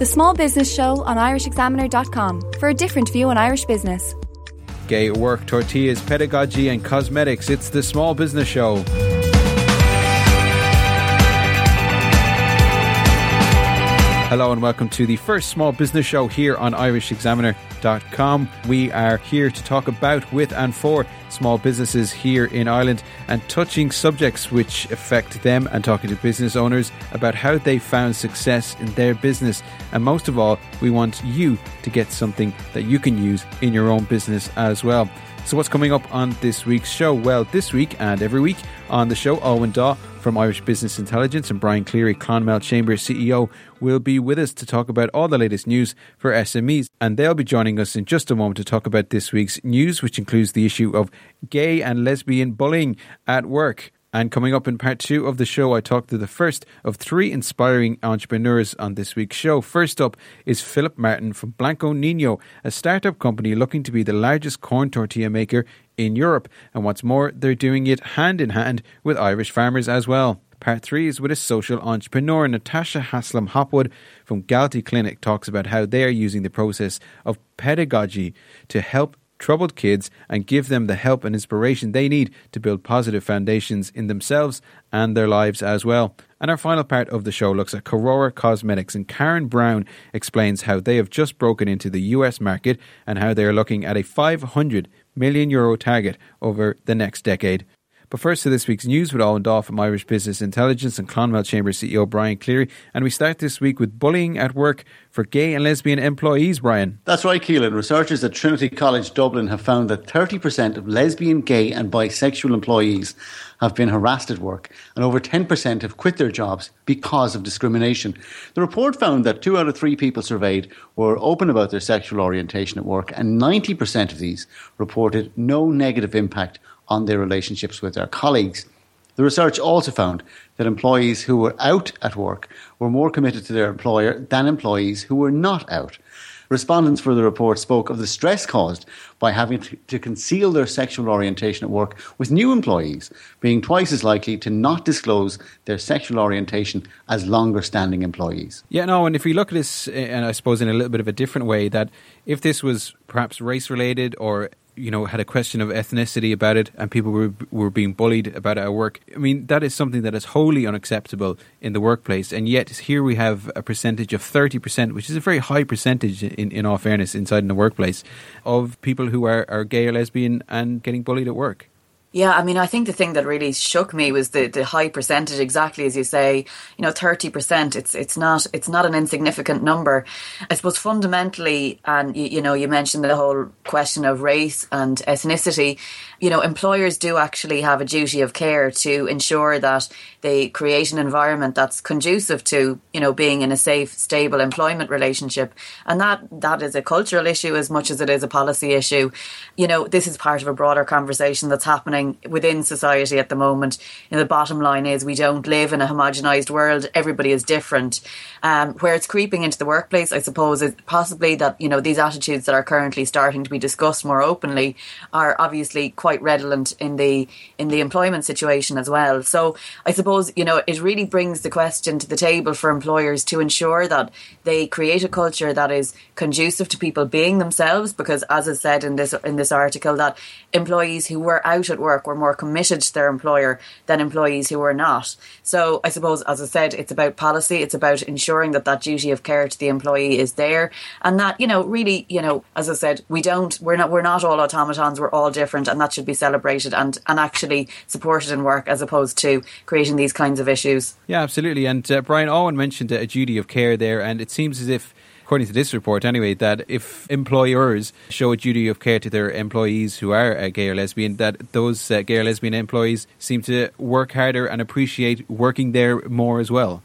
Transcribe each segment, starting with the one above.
The Small Business Show on IrishExaminer.com for a different view on Irish business. Gay work, tortillas, pedagogy, and cosmetics. It's the Small Business Show. Hello and welcome to the first small business show here on irishexaminer.com. We are here to talk about, with, and for small businesses here in Ireland and touching subjects which affect them and talking to business owners about how they found success in their business. And most of all, we want you to get something that you can use in your own business as well. So, what's coming up on this week's show? Well, this week and every week on the show, Owen Daw from Irish Business Intelligence and Brian Cleary, Clonmel Chamber CEO, will be with us to talk about all the latest news for SMEs. And they'll be joining us in just a moment to talk about this week's news, which includes the issue of gay and lesbian bullying at work. And coming up in part two of the show, I talked to the first of three inspiring entrepreneurs on this week's show. First up is Philip Martin from Blanco Nino, a startup company looking to be the largest corn tortilla maker in Europe. And what's more, they're doing it hand in hand with Irish farmers as well. Part three is with a social entrepreneur. Natasha Haslam Hopwood from Galtee Clinic talks about how they are using the process of pedagogy to help troubled kids and give them the help and inspiration they need to build positive foundations in themselves and their lives as well. And our final part of the show looks at Corora Cosmetics, and Karen Brown explains how they have just broken into the US market and how they are looking at a 500 million euro target over the next decade. But first to this week's news with Owen Daw from Irish Business Intelligence and Clonmel Chamber CEO Brian Cleary. And we start this week with bullying at work for gay and lesbian employees, Brian. That's right, Keelan. Researchers at Trinity College Dublin have found that 30% of lesbian, gay, and bisexual employees have been harassed at work, and over 10% have quit their jobs because of discrimination. The report found that two out of three people surveyed were open about their sexual orientation at work, and 90% of these reported no negative impact on their relationships with their colleagues. The research also found that employees who were out at work were more committed to their employer than employees who were not out. Respondents for the report spoke of the stress caused by having to conceal their sexual orientation at work, with new employees being twice as likely to not disclose their sexual orientation as longer standing employees. Yeah, no, and if we look at this, eh, and I suppose in a little bit of a different way, that if this was perhaps race related or you know had a question of ethnicity about it and people were were being bullied about it at work. I mean that is something that is wholly unacceptable in the workplace. And yet here we have a percentage of 30% which is a very high percentage in, in all fairness inside in the workplace of people who are, are gay or lesbian and getting bullied at work yeah, I mean, I think the thing that really shook me was the, the high percentage, exactly as you say, you know, 30%. It's, it's not, it's not an insignificant number. I suppose fundamentally, and you, you know, you mentioned the whole question of race and ethnicity, you know, employers do actually have a duty of care to ensure that they create an environment that's conducive to, you know, being in a safe, stable employment relationship. And that, that is a cultural issue as much as it is a policy issue. You know, this is part of a broader conversation that's happening happening within society at the moment. Know, the bottom line is we don't live in a homogenized world. Everybody is different. Um, where it's creeping into the workplace, I suppose, is possibly that, you know, these attitudes that are currently starting to be discussed more openly are obviously quite redolent in the, in the employment situation as well. So I suppose, you know, it really brings the question to the table for employers to ensure that they create a culture that is conducive to people being themselves because as I said in this in this article that employees who were out at work work were more committed to their employer than employees who were not. So I suppose, as I said, it's about policy. It's about ensuring that that duty of care to the employee is there, and that you know, really, you know, as I said, we don't, we're not, we're not all automatons. We're all different, and that should be celebrated and and actually supported in work as opposed to creating these kinds of issues. Yeah, absolutely. And uh, Brian Owen mentioned a duty of care there, and it seems as if according to this report anyway, that if employers show a duty of care to their employees who are uh, gay or lesbian, that those uh, gay or lesbian employees seem to work harder and appreciate working there more as well.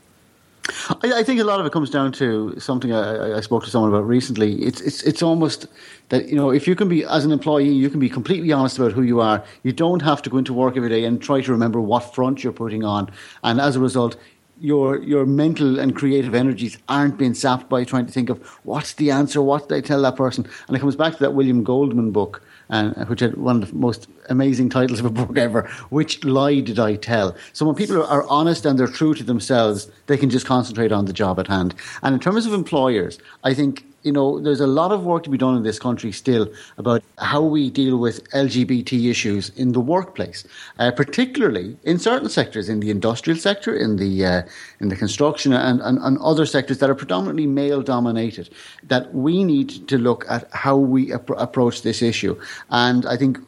I, I, think a lot of it comes down to something I, I, spoke to someone about recently. It's it's it's almost that you know if you can be as an employee, you can be completely honest about who you are. You don't have to go into work every day and try to remember what front you're putting on, and as a result, your your mental and creative energies aren't being sapped by trying to think of what's the answer, what did I tell that person, and it comes back to that William Goldman book and uh, which had one of the most amazing titles of a book ever. Which lie did I tell? So when people are honest and they're true to themselves, they can just concentrate on the job at hand. And in terms of employers, I think you know, there's a lot of work to be done in this country still about how we deal with LGBT issues in the workplace, uh, particularly in certain sectors, in the industrial sector, in the uh, in the construction, and, and, and, other sectors that are predominantly male dominated. That we need to look at how we ap- approach this issue, and I think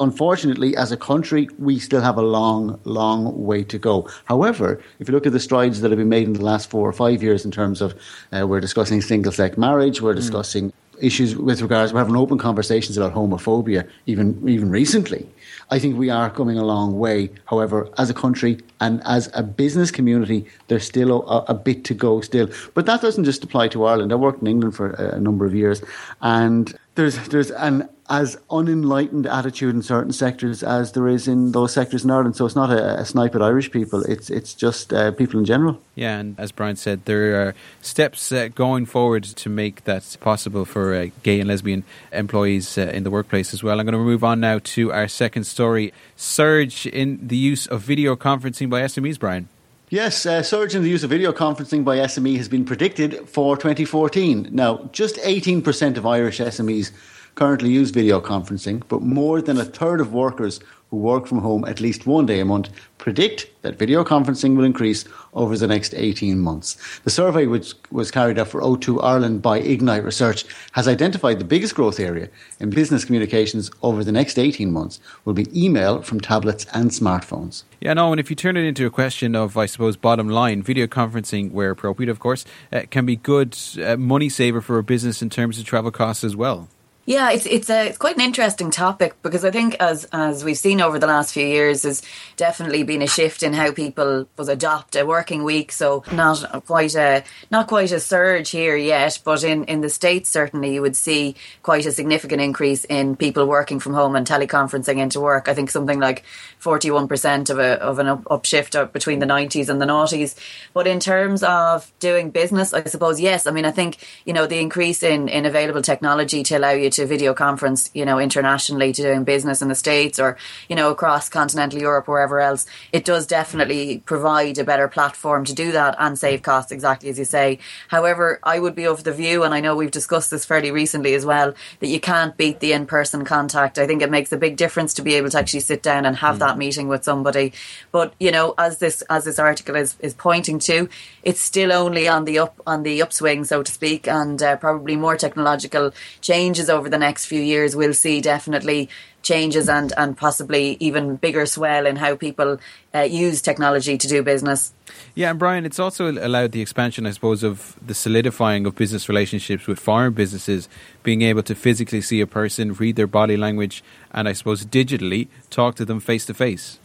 unfortunately, as a country, we still have a long, long way to go. However, if you look at the strides that have been made in the last four or five years in terms of uh, we're discussing single sex marriage, we're hmm. discussing mm. issues with regards, we're having open conversations about homophobia, even even recently. I think we are coming a long way. However, as a country and as a business community, there's still a, a, bit to go still. But that doesn't just apply to Ireland. I worked in England for a, a number of years, and there's there's an as unenlightened attitude in certain sectors as there is in those sectors in Ireland. So it's not a, a snipe at Irish people; it's it's just uh, people in general. Yeah, and as Brian said, there are steps uh, going forward to make that possible for uh, gay and lesbian employees uh, in the workplace as well. I'm going to move on now to our second story: surge in the use of video conferencing by SMEs. Brian. Yes, uh, surge in the use of video conferencing by SME has been predicted for 2014. Now, just 18% of Irish SMEs currently use video conferencing, but more than a third of workers who work from home at least one day a month predict that video conferencing will increase over the next 18 months. The survey, which was carried out for O2 Ireland by Ignite Research, has identified the biggest growth area in business communications over the next 18 months will be email from tablets and smartphones. Yeah, no, and if you turn it into a question of, I suppose, bottom line, video conferencing, where appropriate, of course, uh, can be good uh, money saver for a business in terms of travel costs as well. Yeah, it's it's a it's quite an interesting topic because I think as as we've seen over the last few years, there's definitely been a shift in how people was adopt a working week. So not quite a not quite a surge here yet, but in in the states certainly you would see quite a significant increase in people working from home and teleconferencing into work. I think something like forty one percent of a of an up, upshift between the nineties and the noughties. But in terms of doing business, I suppose yes. I mean, I think you know the increase in in available technology to allow you to video conference, you know, internationally to doing business in the States or, you know, across continental Europe, wherever else, it does definitely provide a better platform to do that and save costs, exactly as you say. However, I would be of the view, and I know we've discussed this fairly recently as well, that you can't beat the in person contact. I think it makes a big difference to be able to actually sit down and have mm. that meeting with somebody. But, you know, as this as this article is, is pointing to, it's still only on the up on the upswing, so to speak, and uh, probably more technological changes over the next few years, we'll see definitely changes and, and possibly even bigger swell in how people uh, use technology to do business. Yeah, and Brian, it's also allowed the expansion, I suppose, of the solidifying of business relationships with foreign businesses, being able to physically see a person, read their body language, and I suppose digitally talk to them face to face.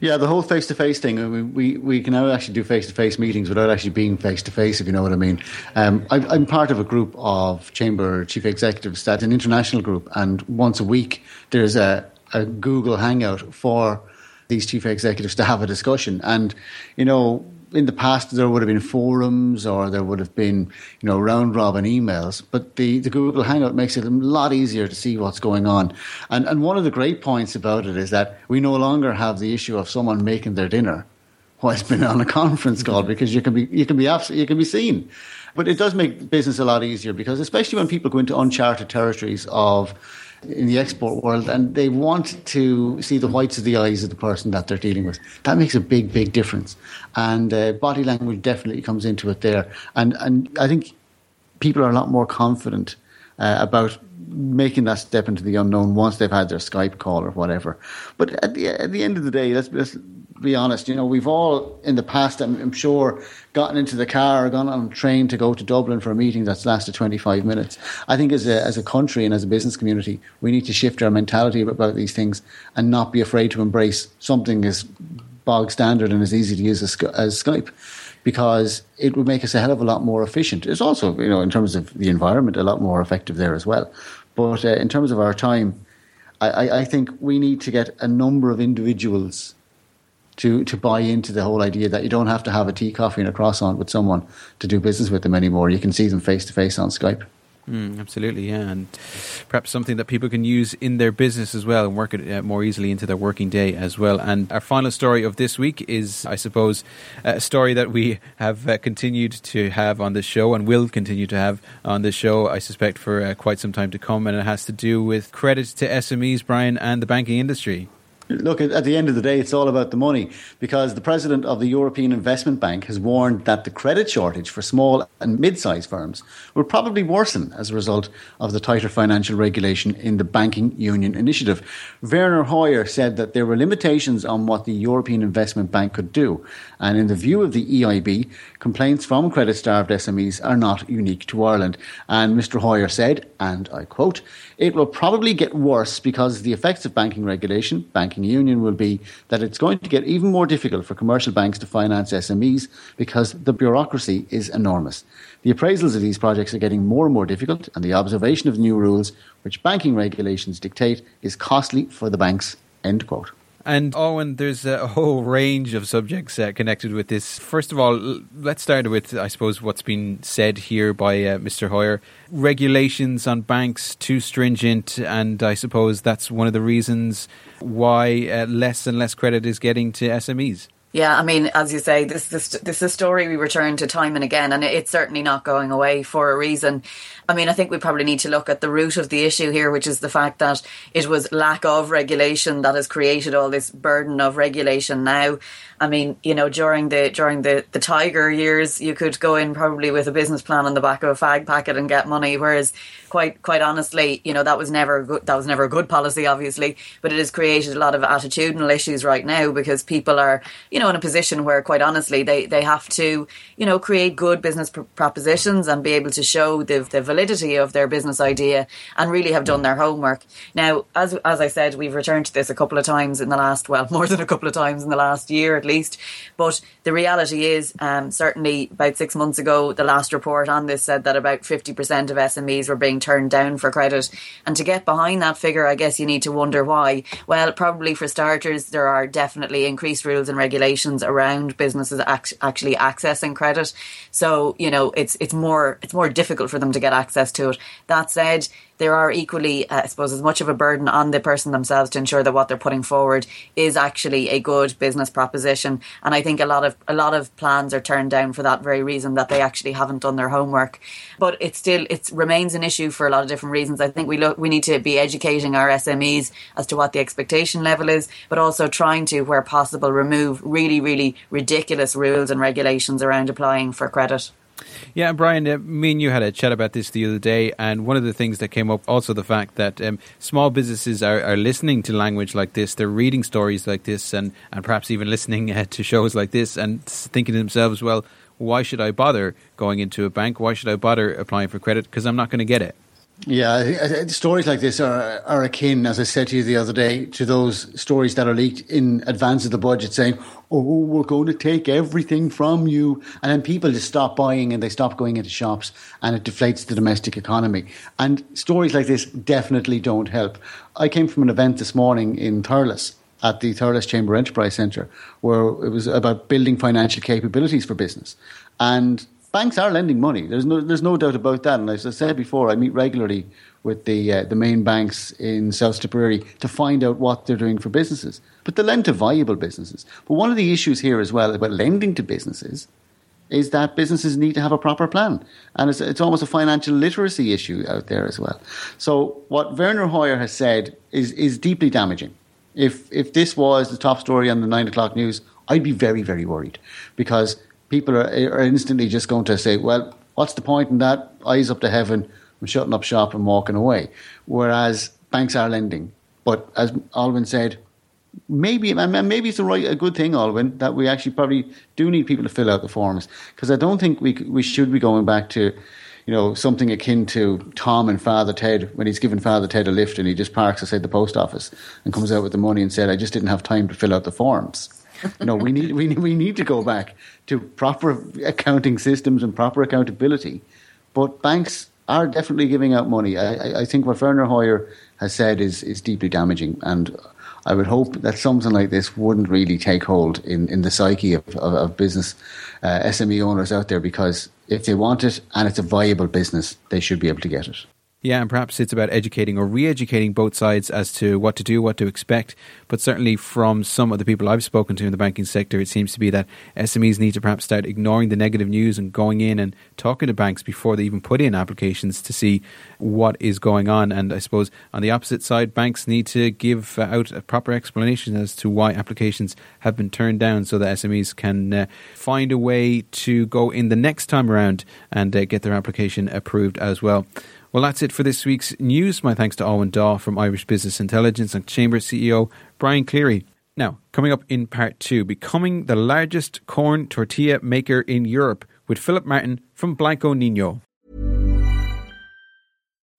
Yeah, the whole face to face thing. We, we, can now actually do face to face meetings without actually being face to face, if you know what I mean. Um, I, I'm part of a group of chamber chief executives that's an international group, and once a week there's a, a Google Hangout for these chief executives to have a discussion. And, you know, in the past there would have been forums or there would have been you know round robin emails but the, the google hangout makes it a lot easier to see what's going on. And and one of the great points about it is that we no longer have the issue of someone making their dinner while it's been on a conference call mm-hmm. because you can be you can be absolutely you can be seen. But it does make business a lot easier because especially when people go into uncharted territories of in the export world and they want to see the whites of the eyes of the person that they're dealing with. That makes a big, big difference. And uh, body language definitely comes into it there. And, and I think people are a lot more confident uh, about making that step into the unknown once they've had their Skype call or whatever. But at the, at the end of the day, let's, let's be honest, you know, we've all in the past, I'm, I'm, sure, gotten into the car or gone on a train to go to Dublin for a meeting that's lasted 25 minutes. I think as a, as a country and as a business community, we need to shift our mentality about these things and not be afraid to embrace something as bog standard and as easy to use as, as Skype. because it would make us a hell of a lot more efficient. It's also, you know, in terms of the environment, a lot more effective there as well. But uh, in terms of our time, I, I think we need to get a number of individuals to, to buy into the whole idea that you don't have to have a tea, coffee, and a croissant with someone to do business with them anymore. You can see them face to face on Skype. Mm, absolutely, yeah, and perhaps something that people can use in their business as well and work it uh, more easily into their working day as well. And our final story of this week is, I suppose, a story that we have uh, continued to have on this show and will continue to have on this show, I suspect, for uh, quite some time to come. And it has to do with credit to SMEs, Brian, and the banking industry. Look, at the end of the day, it's all about the money because the president of the European Investment Bank has warned that the credit shortage for small and mid sized firms will probably worsen as a result of the tighter financial regulation in the Banking Union Initiative. Werner Hoyer said that there were limitations on what the European Investment Bank could do. And in the view of the EIB, complaints from credit starved SMEs are not unique to Ireland. And Mr. Hoyer said, and I quote, it will probably get worse because the effects of banking regulation, banking union, will be that it's going to get even more difficult for commercial banks to finance SMEs because the bureaucracy is enormous. The appraisals of these projects are getting more and more difficult, and the observation of new rules, which banking regulations dictate, is costly for the banks. End quote. And Owen, there's a whole range of subjects uh, connected with this. First of all, let's start with, I suppose, what's been said here by uh, Mr. Hoyer. Regulations on banks too stringent, and I suppose that's one of the reasons why uh, less and less credit is getting to SMEs. Yeah, I mean, as you say, this this this is a story we return to time and again, and it's certainly not going away for a reason. I mean, I think we probably need to look at the root of the issue here, which is the fact that it was lack of regulation that has created all this burden of regulation now. I mean, you know, during the during the, the tiger years, you could go in probably with a business plan on the back of a fag packet and get money. Whereas, quite quite honestly, you know, that was never good, that was never a good policy, obviously. But it has created a lot of attitudinal issues right now because people are, you know, in a position where, quite honestly, they they have to, you know, create good business pr- propositions and be able to show the the validity of their business idea and really have done their homework. Now, as as I said, we've returned to this a couple of times in the last well, more than a couple of times in the last year at least. But the reality is, um, certainly about six months ago, the last report on this said that about 50% of SMEs were being turned down for credit. And to get behind that figure, I guess you need to wonder why. Well, probably for starters, there are definitely increased rules and regulations around businesses ac- actually accessing credit. So, you know, it's, it's more, it's more difficult for them to get access to it. That said, there are equally, uh, I suppose, as much of a burden on the person themselves to ensure that what they're putting forward is actually a good business proposition. And I think a lot of a lot of plans are turned down for that very reason that they actually haven't done their homework. But it still it remains an issue for a lot of different reasons. I think we look we need to be educating our SMEs as to what the expectation level is, but also trying to, where possible, remove really really ridiculous rules and regulations around applying for credit. Yeah, and Brian, uh, me and you had a chat about this the other day, and one of the things that came up also the fact that um, small businesses are, are, listening to language like this, they're reading stories like this, and, and perhaps even listening uh, to shows like this, and thinking to themselves, well, why should I bother going into a bank? Why should I bother applying for credit? Because I'm not going to get it. Yeah, stories like this are, are akin, as I said to you the other day, to those stories that are leaked in advance of the budget saying, oh, we're going to take everything from you. And then people just stop buying and they stop going into shops and it deflates the domestic economy. And stories like this definitely don't help. I came from an event this morning in Thurles at the Thurles Chamber Enterprise Centre where it was about building financial capabilities for business. And banks are lending money. There's no there's no doubt about that. And as I said before, I meet regularly with the uh, the main banks in South Tipperary to find out what they're doing for businesses. But they lend to viable businesses. But one of the issues here as well about lending to businesses is that businesses need to have a proper plan, and it's it's almost a financial literacy issue out there as well. So what Werner Hoyer has said is is deeply damaging. If if this was the top story on the nine o'clock news, I'd be very very worried because people are, are instantly just going to say, well, what's the point in that? Eyes up to heaven, I'm shutting up shop and walking away. Whereas banks are lending. But as Alwyn said, maybe maybe it's a right a good thing, Alwyn, that we actually probably do need people to fill out the forms because I don't think we we should be going back to you know something akin to Tom and Father Ted when he's given Father Ted a lift and he just parks outside the post office and comes out with the money and said I just didn't have time to fill out the forms. no, we need we we need to go back to proper accounting systems and proper accountability. But banks are definitely giving out money. I, I think what Werner Hoyer has said is is deeply damaging, and I would hope that something like this wouldn't really take hold in, in the psyche of, of, of business uh, SME owners out there because if they want it and it's a viable business, they should be able to get it. Yeah, and perhaps it's about educating or re educating both sides as to what to do, what to expect. But certainly, from some of the people I've spoken to in the banking sector, it seems to be that SMEs need to perhaps start ignoring the negative news and going in and talking to banks before they even put in applications to see what is going on. And I suppose on the opposite side, banks need to give out a proper explanation as to why applications have been turned down so that SMEs can uh, find a way to go in the next time around and uh, get their application approved as well. Well, that's it for this week's news. My thanks to Owen Daw from Irish Business Intelligence and Chamber CEO Brian Cleary. Now, coming up in part two, becoming the largest corn tortilla maker in Europe with Philip Martin from Blanco Nino.